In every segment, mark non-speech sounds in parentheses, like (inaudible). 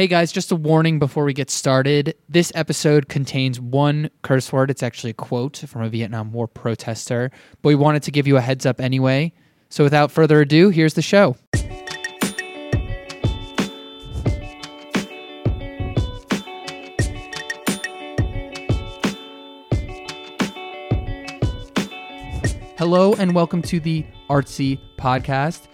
Hey guys, just a warning before we get started. This episode contains one curse word. It's actually a quote from a Vietnam War protester, but we wanted to give you a heads up anyway. So without further ado, here's the show. Hello and welcome to the Artsy podcast.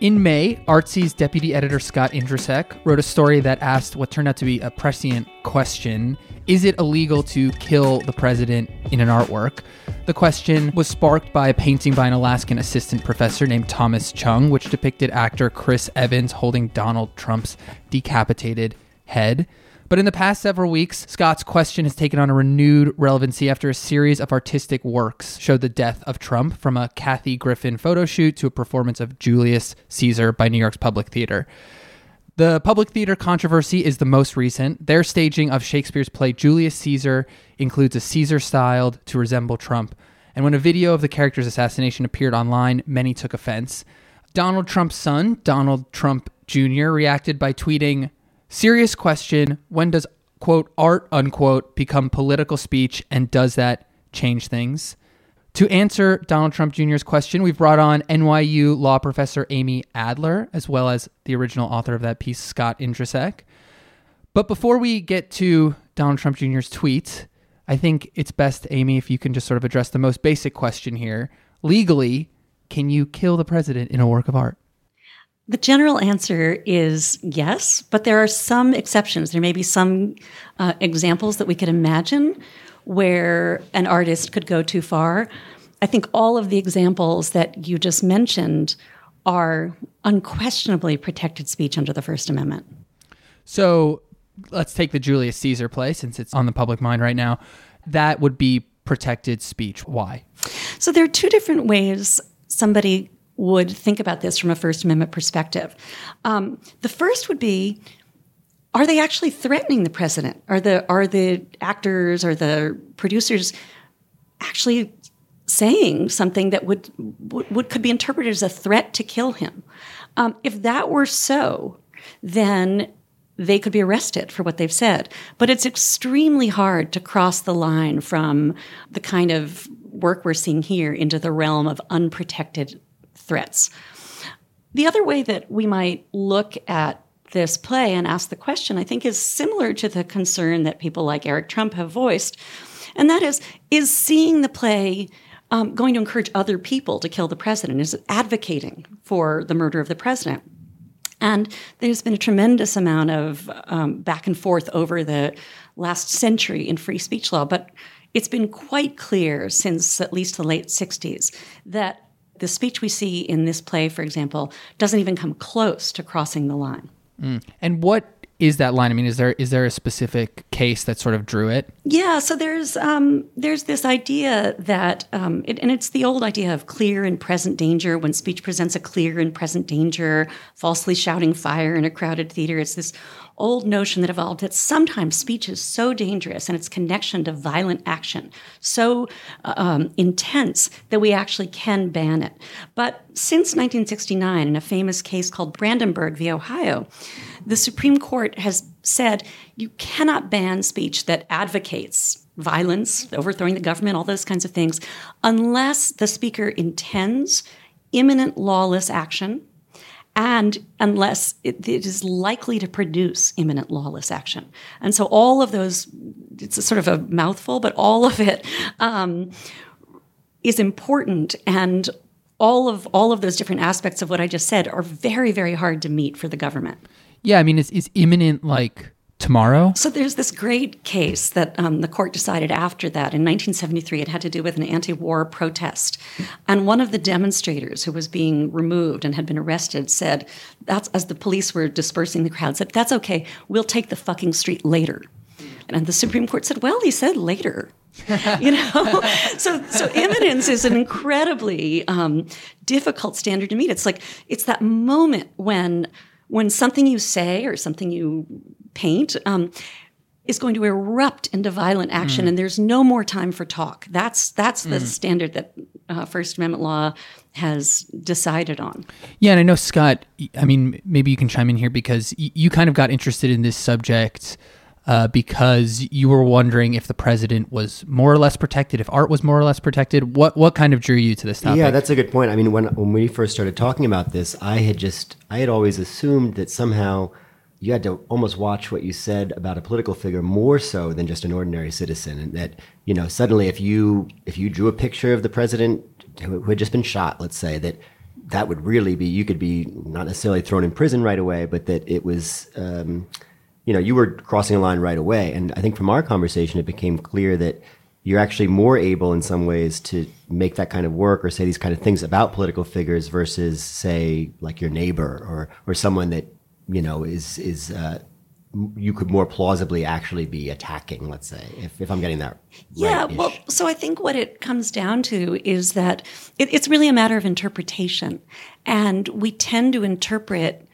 In May, Artsy's deputy editor Scott Indrisek wrote a story that asked what turned out to be a prescient question Is it illegal to kill the president in an artwork? The question was sparked by a painting by an Alaskan assistant professor named Thomas Chung, which depicted actor Chris Evans holding Donald Trump's decapitated head. But in the past several weeks, Scott's question has taken on a renewed relevancy after a series of artistic works showed the death of Trump, from a Kathy Griffin photo shoot to a performance of Julius Caesar by New York's Public Theater. The Public Theater controversy is the most recent. Their staging of Shakespeare's play Julius Caesar includes a Caesar styled to resemble Trump. And when a video of the character's assassination appeared online, many took offense. Donald Trump's son, Donald Trump Jr., reacted by tweeting, Serious question when does, quote, art, unquote, become political speech, and does that change things? To answer Donald Trump Jr.'s question, we've brought on NYU law professor Amy Adler, as well as the original author of that piece, Scott Indrisek. But before we get to Donald Trump Jr.'s tweet, I think it's best, Amy, if you can just sort of address the most basic question here. Legally, can you kill the president in a work of art? The general answer is yes, but there are some exceptions. There may be some uh, examples that we could imagine where an artist could go too far. I think all of the examples that you just mentioned are unquestionably protected speech under the First Amendment. So let's take the Julius Caesar play since it's on the public mind right now. That would be protected speech. Why? So there are two different ways somebody would think about this from a First Amendment perspective. Um, the first would be are they actually threatening the president? Are the are the actors or the producers actually saying something that would, would could be interpreted as a threat to kill him? Um, if that were so, then they could be arrested for what they've said. But it's extremely hard to cross the line from the kind of work we're seeing here into the realm of unprotected threats. The other way that we might look at this play and ask the question, I think, is similar to the concern that people like Eric Trump have voiced. And that is is seeing the play um, going to encourage other people to kill the president? Is it advocating for the murder of the president? And there's been a tremendous amount of um, back and forth over the last century in free speech law, but it's been quite clear since at least the late 60s that the speech we see in this play, for example, doesn't even come close to crossing the line. Mm. And what is that line? I mean, is there is there a specific case that sort of drew it? Yeah, so there's um, there's this idea that, um, it, and it's the old idea of clear and present danger. When speech presents a clear and present danger, falsely shouting fire in a crowded theater, it's this old notion that evolved that sometimes speech is so dangerous and its connection to violent action so um, intense that we actually can ban it. But since 1969, in a famous case called Brandenburg v. Ohio, the Supreme Court has said you cannot ban speech that advocates violence, overthrowing the government, all those kinds of things, unless the speaker intends imminent lawless action and unless it, it is likely to produce imminent lawless action. And so all of those, it's sort of a mouthful, but all of it um, is important and all of all of those different aspects of what I just said are very, very hard to meet for the government. Yeah, I mean, is, is imminent like tomorrow? So there's this great case that um, the court decided after that in 1973. It had to do with an anti-war protest, and one of the demonstrators who was being removed and had been arrested said, "That's as the police were dispersing the crowd said, that's okay. We'll take the fucking street later." And the Supreme Court said, "Well, he said later." (laughs) you know so so imminence is an incredibly um, difficult standard to meet it's like it's that moment when when something you say or something you paint um, is going to erupt into violent action, mm. and there's no more time for talk. That's that's the mm. standard that uh, First Amendment law has decided on. Yeah, and I know Scott. I mean, maybe you can chime in here because y- you kind of got interested in this subject uh, because you were wondering if the president was more or less protected, if art was more or less protected. What what kind of drew you to this topic? Yeah, that's a good point. I mean, when when we first started talking about this, I had just I had always assumed that somehow you had to almost watch what you said about a political figure more so than just an ordinary citizen, and that you know suddenly if you if you drew a picture of the president who had just been shot, let's say that that would really be you could be not necessarily thrown in prison right away, but that it was. Um, you know, you were crossing a line right away. And I think from our conversation, it became clear that you're actually more able in some ways to make that kind of work or say these kind of things about political figures versus say like your neighbor or, or someone that, you know, is, is, uh, you could more plausibly actually be attacking, let's say, if, if I'm getting that yeah, right-ish. well, so I think what it comes down to is that it, it's really a matter of interpretation. And we tend to interpret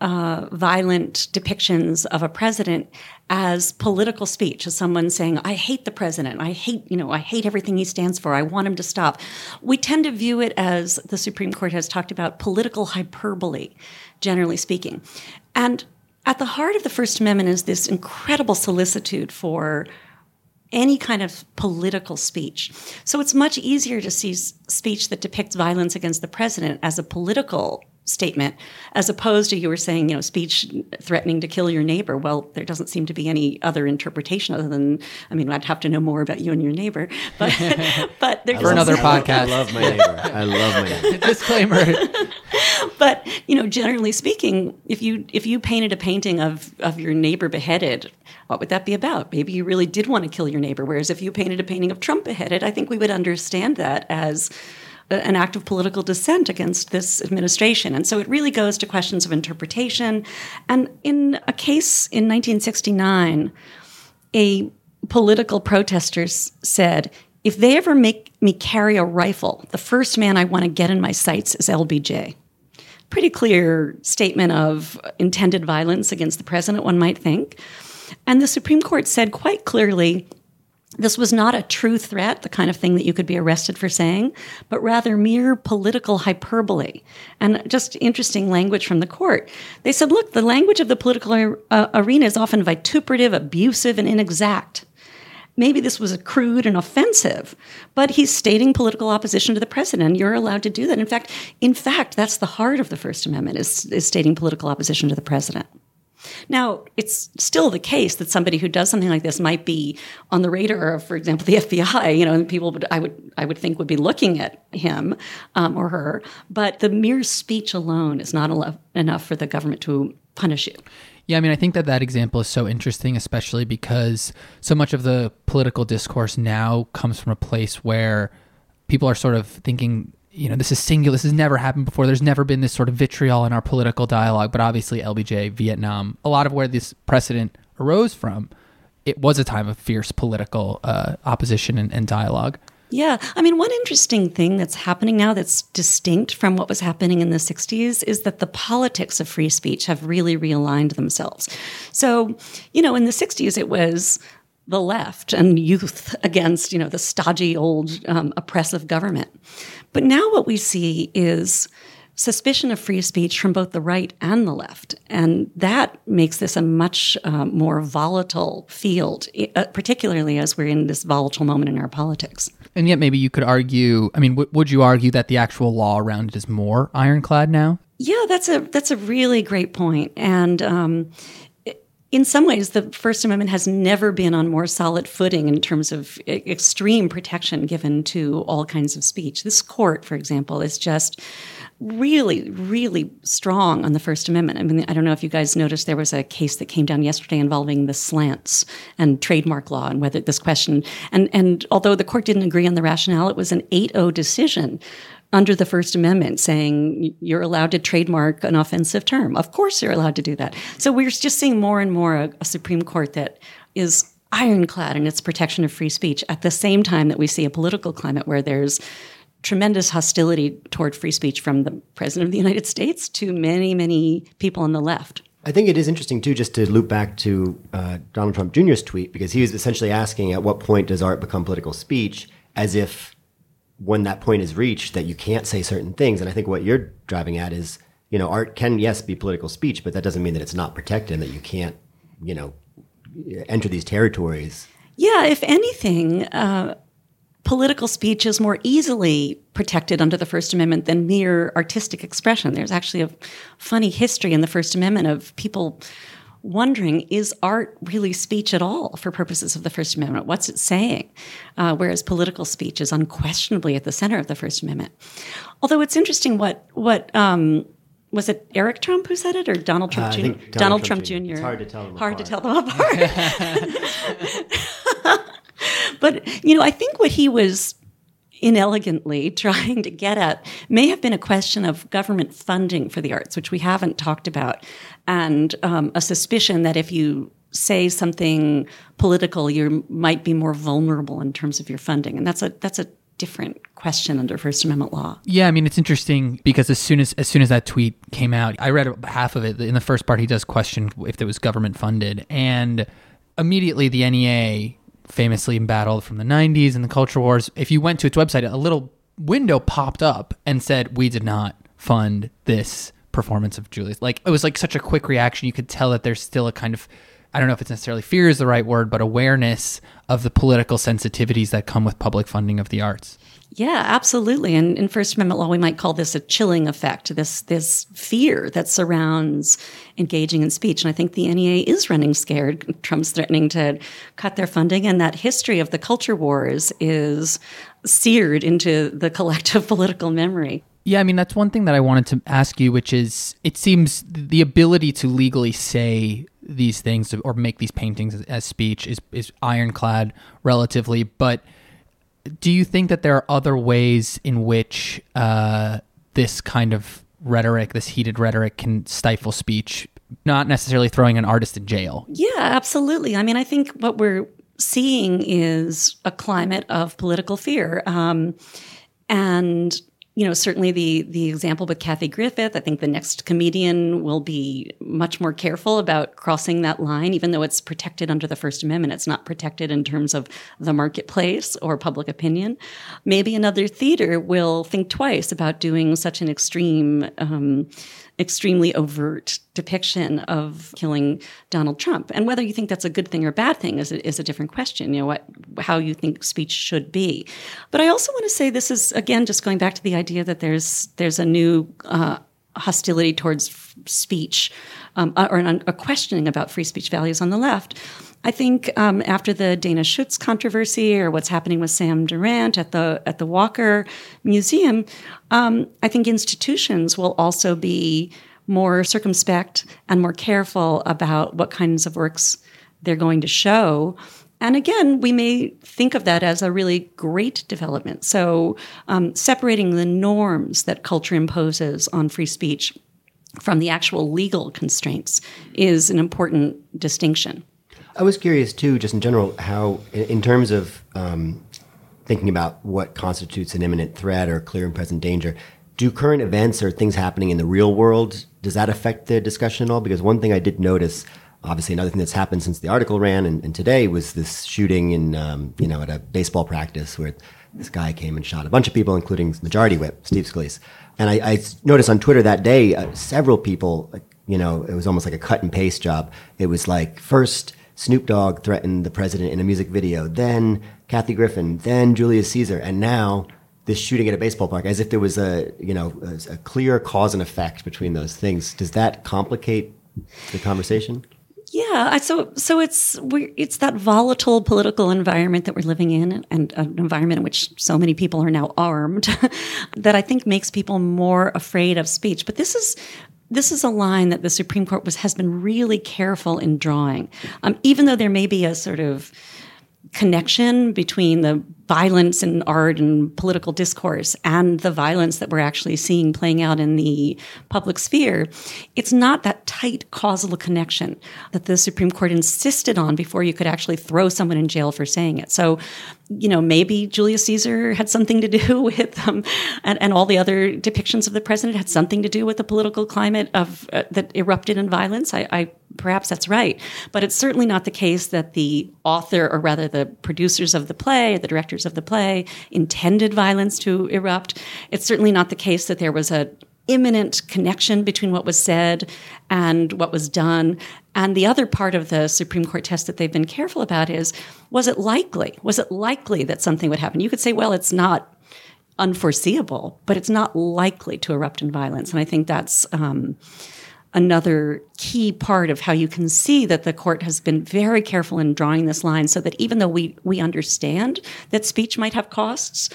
uh, violent depictions of a president as political speech, as someone saying, I hate the president. I hate, you know, I hate everything he stands for. I want him to stop. We tend to view it as the Supreme Court has talked about political hyperbole, generally speaking. And at the heart of the First Amendment is this incredible solicitude for any kind of political speech. So it's much easier to see speech that depicts violence against the president as a political statement as opposed to you were saying you know speech threatening to kill your neighbor well there doesn't seem to be any other interpretation other than i mean i'd have to know more about you and your neighbor (laughs) but (laughs) but there's For another podcast. I love my neighbor. I love my neighbor. (laughs) Disclaimer. but you know generally speaking if you if you painted a painting of of your neighbor beheaded what would that be about maybe you really did want to kill your neighbor whereas if you painted a painting of trump beheaded i think we would understand that as a- an act of political dissent against this administration. And so it really goes to questions of interpretation. And in a case in 1969 a political protesters said if they ever make me carry a rifle the first man i want to get in my sights is lbj pretty clear statement of intended violence against the president, one might think. And the Supreme Court said quite clearly this was not a true threat, the kind of thing that you could be arrested for saying, but rather mere political hyperbole. And just interesting language from the court. They said, look, the language of the political uh, arena is often vituperative, abusive, and inexact maybe this was crude and offensive, but he's stating political opposition to the president. You're allowed to do that. In fact, in fact, that's the heart of the First Amendment is, is stating political opposition to the president. Now, it's still the case that somebody who does something like this might be on the radar of, for example, the (laughs) FBI. You know, people would, I would, I would think would be looking at him um, or her. But the mere speech alone is not enough, enough for the government to punish you. Yeah, I mean, I think that that example is so interesting, especially because so much of the political discourse now comes from a place where people are sort of thinking, you know, this is singular, this has never happened before. There's never been this sort of vitriol in our political dialogue. But obviously, LBJ, Vietnam, a lot of where this precedent arose from, it was a time of fierce political uh, opposition and, and dialogue. Yeah. I mean, one interesting thing that's happening now that's distinct from what was happening in the 60s is that the politics of free speech have really realigned themselves. So, you know, in the 60s, it was the left and youth against, you know, the stodgy old um, oppressive government. But now what we see is suspicion of free speech from both the right and the left. And that makes this a much uh, more volatile field, uh, particularly as we're in this volatile moment in our politics. And yet, maybe you could argue. I mean, w- would you argue that the actual law around it is more ironclad now? Yeah, that's a that's a really great point, and um, in some ways, the First Amendment has never been on more solid footing in terms of extreme protection given to all kinds of speech. This court, for example, is just really, really strong on the First Amendment. I mean, I don't know if you guys noticed there was a case that came down yesterday involving the slants and trademark law and whether this question and and although the court didn't agree on the rationale, it was an 8-0 decision under the First Amendment saying you're allowed to trademark an offensive term. Of course, you're allowed to do that. So we're just seeing more and more a, a Supreme Court that is ironclad in its protection of free speech at the same time that we see a political climate where there's tremendous hostility toward free speech from the President of the United States to many, many people on the left. I think it is interesting too, just to loop back to uh, Donald Trump Jr.'s tweet because he was essentially asking, at what point does art become political speech? As if when that point is reached that you can't say certain things. And I think what you're driving at is, you know, art can yes be political speech, but that doesn't mean that it's not protected and that you can't, you know, enter these territories. Yeah, if anything, uh, political speech is more easily protected under the First Amendment than mere artistic expression. There's actually a funny history in the First Amendment of people wondering is art really speech at all for purposes of the First Amendment? What's it saying? Uh, whereas political speech is unquestionably at the center of the First Amendment. Although it's interesting what what um, was it Eric Trump who said it or Donald Trump Uh, Jr. Donald, Donald Trump, Trump Jr. Jr. It's hard to tell them Hard to tell them apart. (laughs) (laughs) but you know, I think what he was inelegantly (laughs) trying to get at may have been a question of government funding for the arts, which we haven't talked about, and um, a suspicion that if you say something political, you might be more vulnerable in terms of your funding, and that's a that's a different question under First Amendment law. Yeah, I mean it's interesting because as soon as as soon as that tweet came out, I read half of it. In the first part, he does question if it was government funded, and immediately the NEA, famously embattled from the '90s and the culture wars. If you went to its website, a little window popped up and said, "We did not fund this performance of Julius." Like it was like such a quick reaction. You could tell that there's still a kind of I don't know if it's necessarily fear is the right word, but awareness of the political sensitivities that come with public funding of the arts. Yeah, absolutely. And in First Amendment law, we might call this a chilling effect, this this fear that surrounds engaging in speech. And I think the NEA is running scared. Trump's threatening to cut their funding, and that history of the culture wars is seared into the collective (laughs) political memory. Yeah, I mean that's one thing that I wanted to ask you, which is it seems the ability to legally say these things or make these paintings as, speech is is ironclad relatively, but do you think that there are other ways in which uh, this kind of rhetoric, this heated rhetoric, can stifle speech, not necessarily throwing an artist in jail? Yeah, absolutely. I mean, I think what we're seeing is a climate of political fear. Um, and you know, certainly the the example with Kathy Griffith. I think the next comedian will be much more careful about crossing that line, even though it's protected under the First Amendment. It's not protected in terms of the marketplace or public opinion. Maybe another theater will think twice about doing such an extreme. Um, extremely overt depiction of killing Donald Trump. And whether you think that's a good thing or a bad thing is a, is a different question, you know, what, how you think speech should be. But I also want to say this is, again, just going back to the idea that there's, there's a new, uh, hostility towards speech um, or an, a questioning about free speech values on the left. I think um, after the Dana Schutz controversy or what's happening with Sam Durant at the at the Walker Museum, um, I think institutions will also be more circumspect and more careful about what kinds of works they're going to show. And again, we may think of that as a really great development. So, um, separating the norms that culture imposes on free speech from the actual legal constraints is an important distinction. I was curious too, just in general, how in, terms of um, thinking about what constitutes an imminent threat or clear and present danger, do current events or things happening in the real world does that affect the discussion at all? Because one thing I did notice, obviously, another thing that's happened since the article ran and, and today was this shooting in um, you know at a baseball practice where this guy came and shot a bunch of people, including Majority Whip Steve Scalise. And I, I noticed on Twitter that day, uh, several people, you know, it was almost like a cut and paste job. It was like first Snoop Dogg threatened the president in a music video, then Kathy Griffin, then Julius Caesar, and now this shooting at a baseball park, as if there was a you know a, a clear cause and effect between those things. Does that complicate the conversation? Yeah, so so it's we're, it's that volatile political environment that we're living in, and an environment in which so many people are now armed, (laughs) that I think makes people more afraid of speech. But this is this is a line that the Supreme Court was has been really careful in drawing, um, even though there may be a sort of connection between the violence in art and political discourse and the violence that we're actually seeing playing out in the public sphere, it's not that tight causal connection that the Supreme Court insisted on before you could actually throw someone in jail for saying it. So, you know, maybe Julius Caesar had something to do (laughs) with, um, and, and all the other depictions of the president had something to do with the political climate of uh, that erupted in violence. I, I perhaps that's right. But it's certainly not the case that the author, or rather the producers of the play, the directors of the play, intended violence to erupt. It's certainly not the case that there was a imminent connection between what was said and what was done. And the other part of the Supreme Court test that they've been careful about is was it likely? Was it likely that something would happen? You could say, well, it's not unforeseeable, but it's not likely to erupt in violence. And I think that's um, another key part of how you can see that the court has been very careful in drawing this line so that even though we, we understand that speech might have costs,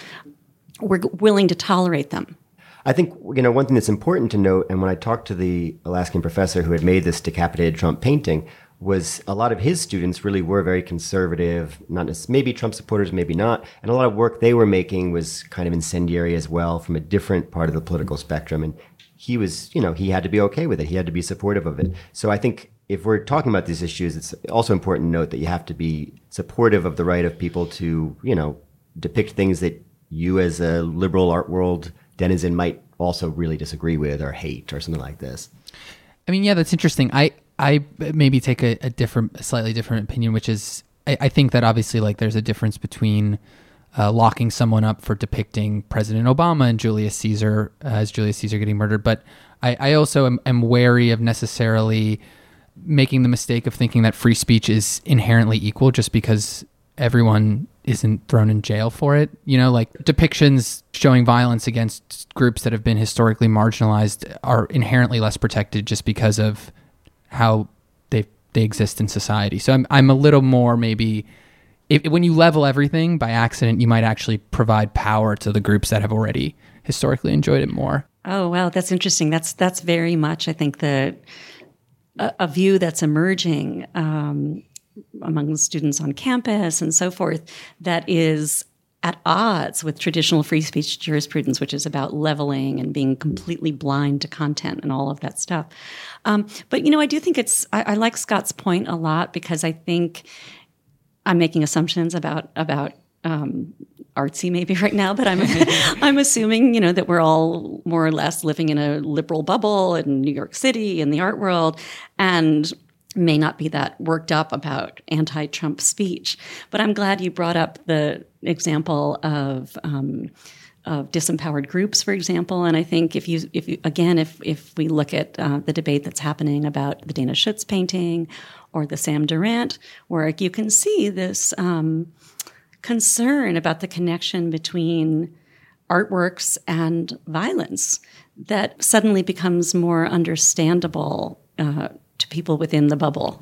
we're willing to tolerate them. I think you know one thing that's important to note, and when I talked to the Alaskan professor who had made this decapitated Trump painting, was a lot of his students really were very conservative, not maybe Trump supporters, maybe not, and a lot of work they were making was kind of incendiary as well from a different part of the political spectrum, and he was you know he had to be okay with it, he had to be supportive of it. So I think if we're talking about these issues, it's also important to note that you have to be supportive of the right of people to you know depict things that you as a liberal art world denizen might also really disagree with or hate or something like this. I mean, yeah, that's interesting. I I maybe take a, a different, a slightly different opinion, which is I, I, think that obviously like there's a difference between uh, locking someone up for depicting President Obama and Julius Caesar uh, as Julius Caesar getting murdered, but I, I also am, am wary of necessarily making the mistake of thinking that free speech is inherently equal just because everyone isn't thrown in jail for it. You know, like depictions showing violence against groups that have been historically marginalized are inherently less protected just because of how they they exist in society. So I'm I'm a little more maybe if, when you level everything by accident, you might actually provide power to the groups that have already historically enjoyed it more. Oh wow, that's interesting. That's that's very much I think the a, a view that's emerging um, among students on campus and so forth that is at odds with traditional free speech jurisprudence, which is about leveling and being completely blind to content and all of that stuff. Um, but you know, I do think it's I, I, like Scott's point a lot because I think I'm making assumptions about about um, artsy maybe right now, but I'm (laughs) I'm assuming you know that we're all more or less living in a liberal bubble in New York City in the art world, and may not be that worked up about anti-Trump speech. But I'm glad you brought up the example of. Um, of disempowered groups, for example, and I think if you, if you, again, if if we look at uh, the debate that's happening about the Dana Schutz painting or the Sam Durant work, you can see this um, concern about the connection between artworks and violence that suddenly becomes more understandable uh, to people within the bubble.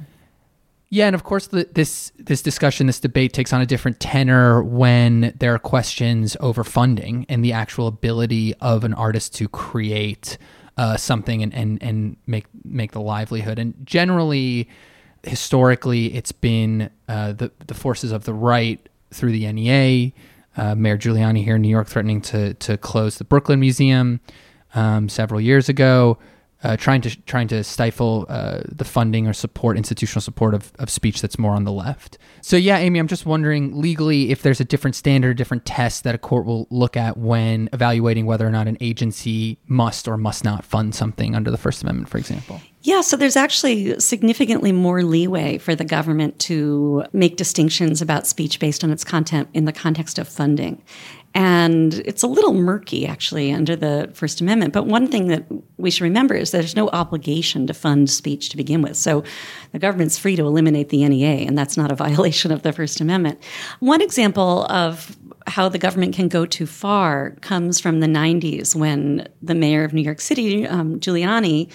Yeah, and of course, the, this this discussion, this debate takes on a different tenor when there are questions over funding and the actual ability of an artist to create uh, something and, and and make make the livelihood. And generally, historically, it's been uh, the the forces of the right through the NEA, uh, Mayor Giuliani here in New York threatening to to close the Brooklyn Museum um, several years ago uh, trying to trying to stifle uh, the funding or support institutional support of, of speech that's more on the left. So yeah, Amy, I'm just wondering legally if there's a different standard, different test that a court will look at when evaluating whether or not an agency must or must not fund something under the First Amendment, for example. Yeah, so there's actually significantly more leeway for the government to make distinctions about speech based on its content in the context of funding. And it's a little murky, actually, under the First Amendment. But one thing that we should remember is there's no obligation to fund speech to begin with. So the government's free to eliminate the NEA, and that's not a (laughs) violation of the First Amendment. One example of how the government can go too far comes from the 90s when the mayor of New York City, um, Giuliani,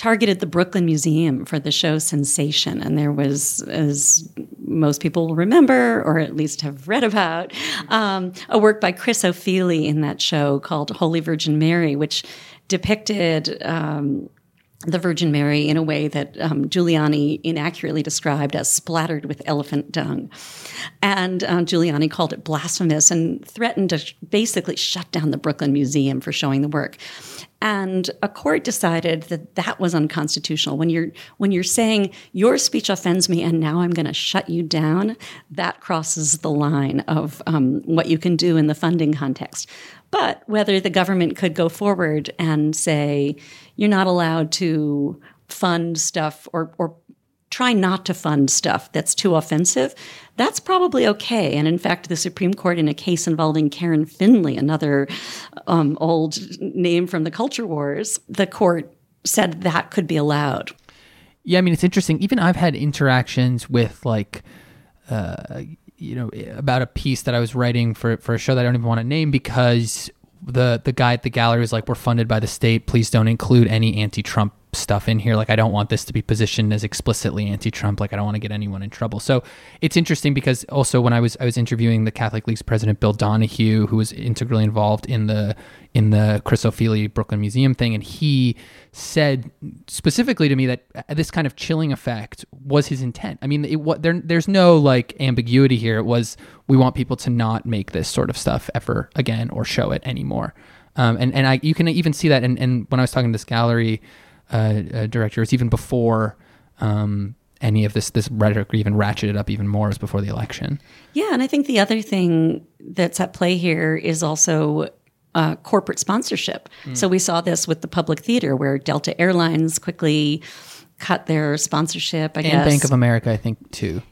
targeted the Brooklyn Museum for the show Sensation. And there was, as most people will remember, or at least have read about, um, a work by Chris Ofili in that show called Holy Virgin Mary, which depicted um, the Virgin Mary in a way that um, Giuliani inaccurately described as splattered with elephant dung. And uh, Giuliani called it blasphemous and threatened to basically shut down the Brooklyn Museum for showing the work. And a court decided that that was unconstitutional. When you're when you're saying your speech offends me and now I'm going to shut you down, that crosses the line of um, what you can do in the funding context. But whether the government could go forward and say you're not allowed to fund stuff or, or try not to fund stuff that's too offensive, that's probably okay. And in fact, the Supreme Court, in a case involving Karen Finley, another um, old name from the culture wars, the court said that could be allowed. Yeah, I mean, it's interesting. Even I've had interactions with like, uh, you know, about a piece that I was writing for for a show that I don't even want to name because the the guy at the gallery was like, "We're funded by the state. Please don't include any anti-Trump stuff in here. Like, I don't want this to be positioned as explicitly anti-Trump. Like, I don't want to get anyone in trouble. So it's interesting because also when I was I was interviewing the Catholic League's president Bill Donohue, who was integrally involved in the in the Chris Ofili Brooklyn Museum thing, and he said specifically to me that this kind of chilling effect was his intent. I mean, it, what, there, there's no like ambiguity here. It was we want people to not make this sort of stuff ever again or show it anymore. Um, and and I you can even see that. And, and when I was talking to this gallery uh, uh, director, it's even before. Um, any of this this rhetoric even ratcheted up even more was before the election. Yeah, and I think the other thing that's at play here is also uh, corporate sponsorship. Mm. So we saw this with the public theater, where Delta Airlines quickly cut their sponsorship. I and guess Bank of America, I think too.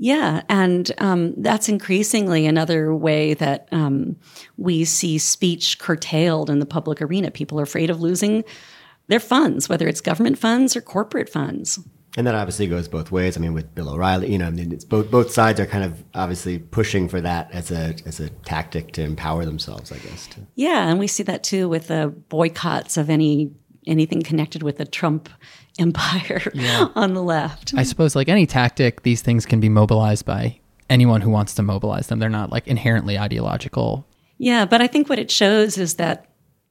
Yeah, and um, that's increasingly another way that um, we see speech curtailed in the public arena. People are afraid of losing their funds, whether it's government funds or corporate funds. And that obviously goes both ways. I mean, with Bill O'Reilly, you know, I mean, it's both both sides are kind of obviously pushing for that as a as a tactic to empower themselves, I guess. To. Yeah, and we see that too with the boycotts of any anything connected with the Trump (laughs) empire yeah. on the left. I suppose, like any tactic, these things can be mobilized by anyone who wants to mobilize them. They're not like inherently ideological. Yeah, but I think what it shows is that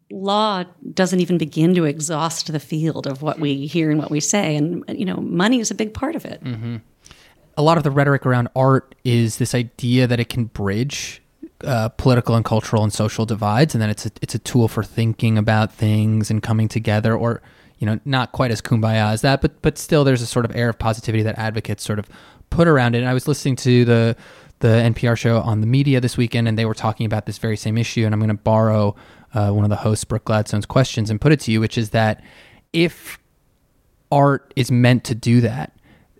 law doesn't even begin to exhaust the field of what we hear and what we say. And, you know, money is a big part of it. Mm-hmm. A lot of the rhetoric around art is this idea that it can bridge uh, political and cultural and social divides, and that it's a, it's a tool for thinking about things and coming together, or you know, not quite as kumbaya as that, but but still, there's a sort of air of positivity that advocates sort of put around it. And I was listening to the the NPR show on the media this weekend, and they were talking about this very same issue. And I'm going to borrow uh, one of the hosts, Brooke Gladstone's questions, and put it to you, which is that if art is meant to do that,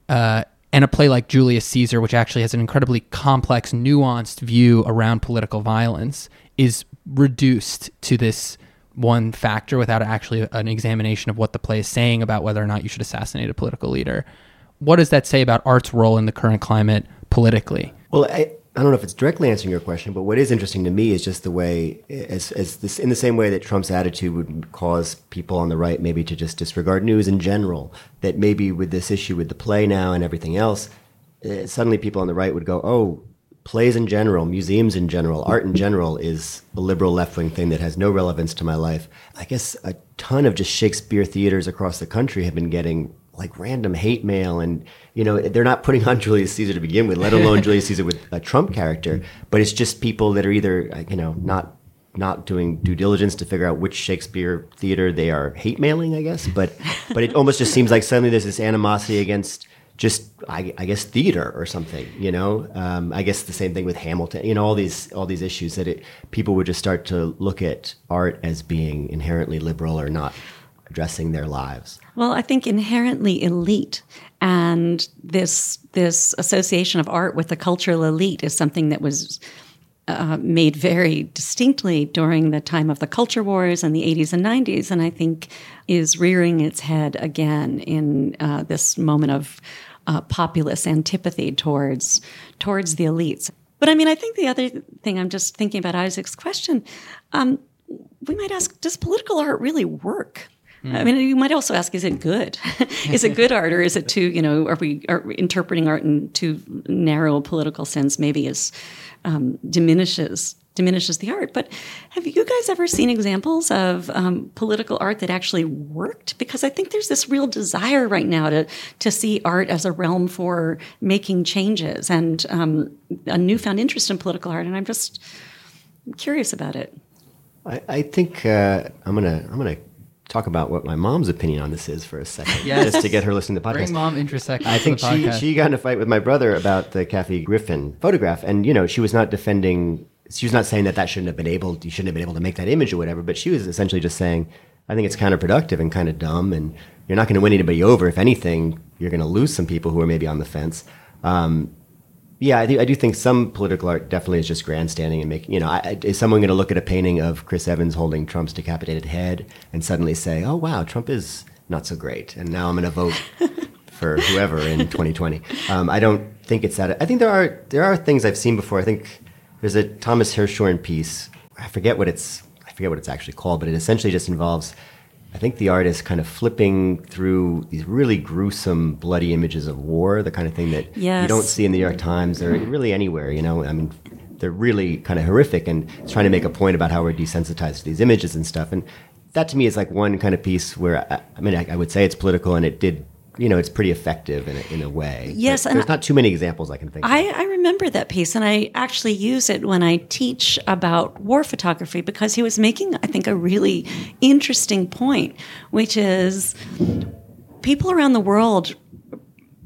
uh, and a play like Julius Caesar, which actually has an incredibly complex, nuanced view around political violence, is reduced to this one factor without actually an examination of what the play is saying about whether or not you should assassinate a political leader. What does that say about art's role in the current climate politically? Well, I, I don't know if it's directly answering your question, but what is interesting to me is just the way, as, as this, in the same way that Trump's attitude would cause people on the right maybe to just disregard news in general, that maybe with this issue with the play now and everything else, uh, suddenly people on the right would go, oh, plays in general, museums in general, art in general is a liberal left wing thing that has no relevance to my life. I guess a ton of just Shakespeare theaters across the country have been getting like random hate mail and you know they're not putting on Julius Caesar to begin with let alone (laughs) Julius Caesar with a Trump character but it's just people that are either you know not not doing due diligence to figure out which Shakespeare theater they are hate mailing I guess but but it almost just seems like suddenly there's this animosity against just I, I guess theater or something you know? Um, I guess the same thing with Hamilton you know all these all these issues that it, people would just start to look at art as being inherently liberal or not addressing their lives? Well, I think inherently elite, and this this association of art with the cultural elite is something that was uh, made very distinctly during the time of the culture wars in the 80s and 90s, and I think is rearing its head again in uh, this moment of uh, populist antipathy towards towards the elites. But I mean, I think the other thing I'm just thinking about Isaac's question. Um, we might ask, does political art really work? Mm. I mean, you might also ask, is it good? (laughs) is it good art, or is it too, you know, are we are interpreting art in too narrow a political sense? Maybe is um, diminishes diminishes the art. But have you guys ever seen examples of um, political art that actually worked? Because I think there's this real desire right now to to see art as a realm for making changes and um, a newfound interest in political art. And I'm just curious about it. I, I think uh, I'm gonna I'm gonna talk about what my mom's opinion on this is for a second, yes. just to get her listening to the podcast. Bring mom intersect. I think she she got in a fight with my brother about the Kathy Griffin photograph, and you know she was not defending. She was not saying that that shouldn't have been able. You shouldn't have been able to make that image or whatever. But she was essentially just saying, I think it's counterproductive and kind of dumb, and you're not going to win anybody over. If anything, you're going to lose some people who are maybe on the fence. Um, yeah, I do, I do think some political art definitely is just grandstanding and making, you know, I, is someone going to look at a painting of Chris Evans holding Trump's decapitated head and suddenly say, oh, wow, Trump is not so great. And now I'm going to vote (laughs) for whoever in 2020. Um, I don't think it's that. I think there are, there are things I've seen before. I think there's a Thomas Hirschhorn piece. I forget what it's, I forget what it's actually called, but it essentially just involves I think the artist kind of flipping through these really gruesome, bloody images of war, the kind of thing that yes. you don't see in the New York Times or really anywhere. You know, I mean, they're really kind of horrific, and it's trying to make a point about how we're desensitized to these images and stuff. And that to me is like one kind of piece where I, I mean, I, I would say it's political, and it did you know, it's pretty effective in a, in a way. Yes, but there's not too many examples I can think. I, of. I remember that piece, and I actually use it when I teach about war photography because he was making, I think, a really interesting point, which is people around the world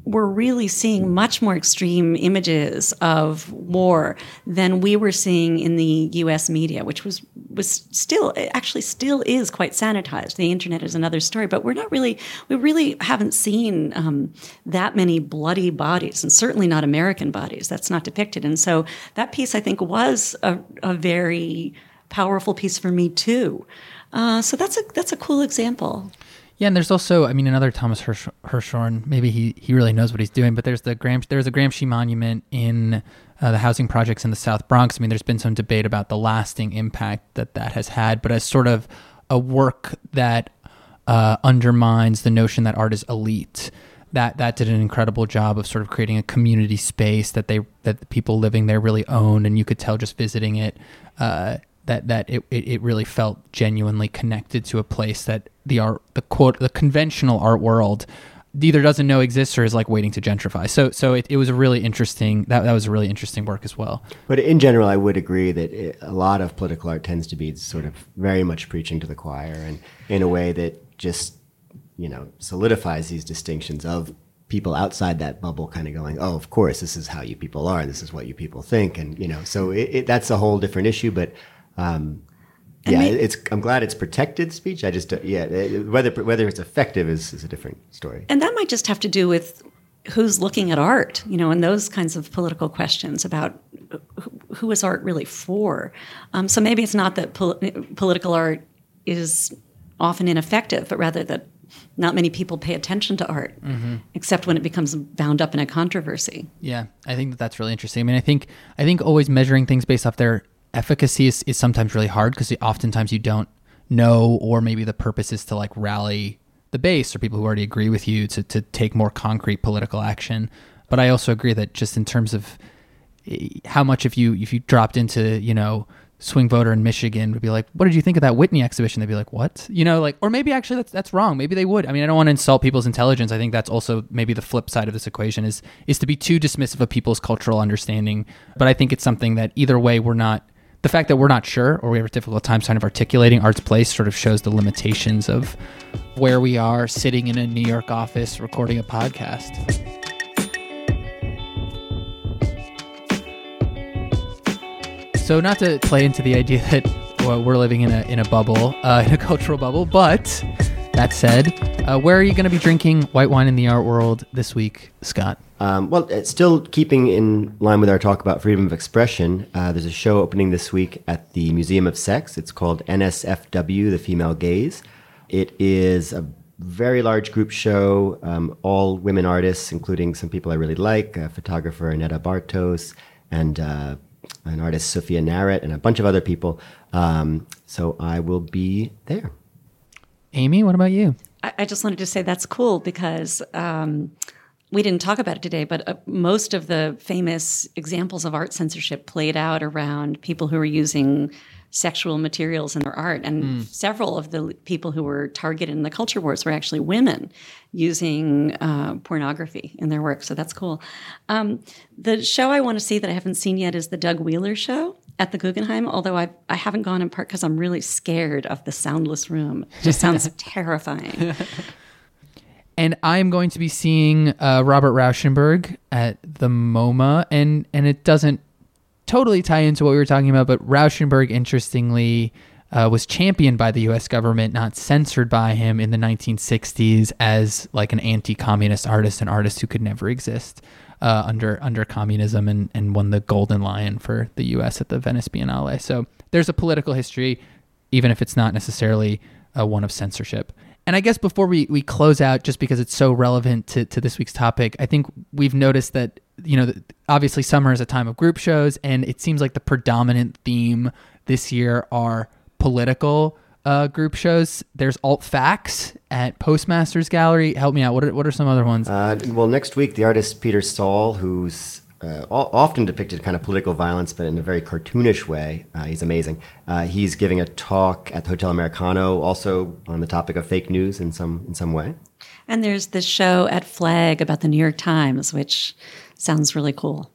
we're really seeing much more extreme images of war than we were seeing in the U.S. media, which was was still actually still is quite sanitized. The internet is another story, but we're not really we really haven't seen um, that many bloody bodies, and certainly not American bodies. That's not depicted, and so that piece I think was a, a very powerful piece for me too. Uh, so that's a that's a cool example. Yeah, and there's also, I mean, another Thomas Hirsch, Hirschhorn. Maybe he, he really knows what he's doing. But there's the Gram, there's a Gramsci monument in uh, the housing projects in the South Bronx. I mean, there's been some debate about the lasting impact that that has had, but as sort of a work that uh, undermines the notion that art is elite. That that did an incredible job of sort of creating a community space that they that the people living there really owned, and you could tell just visiting it. Uh, that that it, it, really felt genuinely connected to a place that the art the quote the conventional art world either doesn't know exists or is like waiting to gentrify. So so it, it was a really interesting that that was a really interesting work as well. But in general, I would agree that it, a lot of political art tends to be sort of very much preaching to the choir and in a way that just you know solidifies these distinctions of people outside that bubble kind of going, oh, of course, this is how you people are, and this is what you people think, and you know, so it, it, that's a whole different issue. But um, yeah, it's. I'm glad it's protected speech. I just, uh, yeah, whether whether it's effective is, is a different story. And that might just have to do with who's looking at art, you know, and those kinds of political questions about who is art really for. Um, so maybe it's not that pol- political art is often ineffective, but rather that not many people pay attention to art, mm-hmm. except when it becomes bound up in a controversy. Yeah, I think that that's really interesting. I mean, I think I think always measuring things based off their efficacy is, is sometimes really hard because oftentimes you don't know, or maybe the purpose is to like rally the base or people who already agree with you to, to take more concrete political action. But I also agree that just in terms of eh, how much if you if you dropped into you know swing voter in Michigan would be like, what did you think of that Whitney exhibition? They'd be like, what? You know, like, or maybe actually that's that's wrong. Maybe they would. I mean, I don't want to insult people's intelligence. I think that's also maybe the flip side of this equation is is to be too dismissive of people's cultural understanding. But I think it's something that either way we're not the fact that we're not sure or we have a difficult time kind of articulating art's place sort of shows the limitations of where we are sitting in a New York office recording a podcast. So, not to play into the idea that well, we're living in a in a bubble, uh, in a cultural bubble, but that said, uh, where are you going to be drinking white wine in the art world this week, Scott? Um, well, still keeping in line with our talk about freedom of expression, uh, there's a show opening this week at the Museum of Sex. It's called NSFW, The Female Gaze. It is a very large group show, um, all women artists, including some people I really like, a photographer Annetta Bartos, and uh, an artist Sophia Narrett, and a bunch of other people. Um, so I will be there. Amy, what about you? I, I just wanted to say that's cool because um, we didn't talk about it today, but uh, most of the famous examples of art censorship played out around people who were using sexual materials in their art. And mm. several of the people who were targeted in the culture wars were actually women using uh, pornography in their work. So that's cool. Um, the show I want to see that I haven't seen yet is the Doug Wheeler show at the Guggenheim, although I, I haven't gone in part because I'm really scared of the soundless room. It just sounds (laughs) terrifying. (laughs) and I'm going to be seeing uh, Robert Rauschenberg at the MoMA, and and it doesn't totally tie into what we were talking about, but Rauschenberg, interestingly, uh, was championed by the U.S. government, not censored by him in the 1960s as like an anti-communist artist, an artist who could never exist uh, under under communism, and and won the Golden Lion for the U.S. at the Venice Biennale. So there's a political history, even if it's not necessarily uh, one of censorship. And I guess before we, we close out, just because it's so relevant to, to this week's topic, I think we've noticed that, you know, obviously summer is a time of group shows, and it seems like the predominant theme this year are political uh, group shows. There's Alt Facts at Postmasters Gallery. Help me out. What are, what are some other ones? Uh, well, next week, the artist Peter Saul, who's uh, often depicted kind of political violence, but in a very cartoonish way. Uh, he's amazing. Uh, he's giving a talk at the Hotel Americano, also on the topic of fake news in some in some way. And there's this show at Flag about the New York Times, which sounds really cool.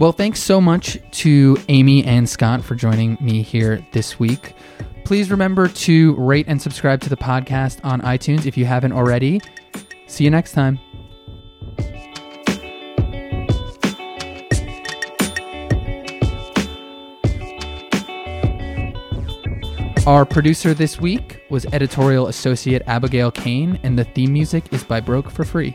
Well, thanks so much to Amy and Scott for joining me here this week. Please remember to rate and subscribe to the podcast on iTunes if you haven't already. See you next time. Our producer this week was editorial associate Abigail Cain, and the theme music is by Broke for Free.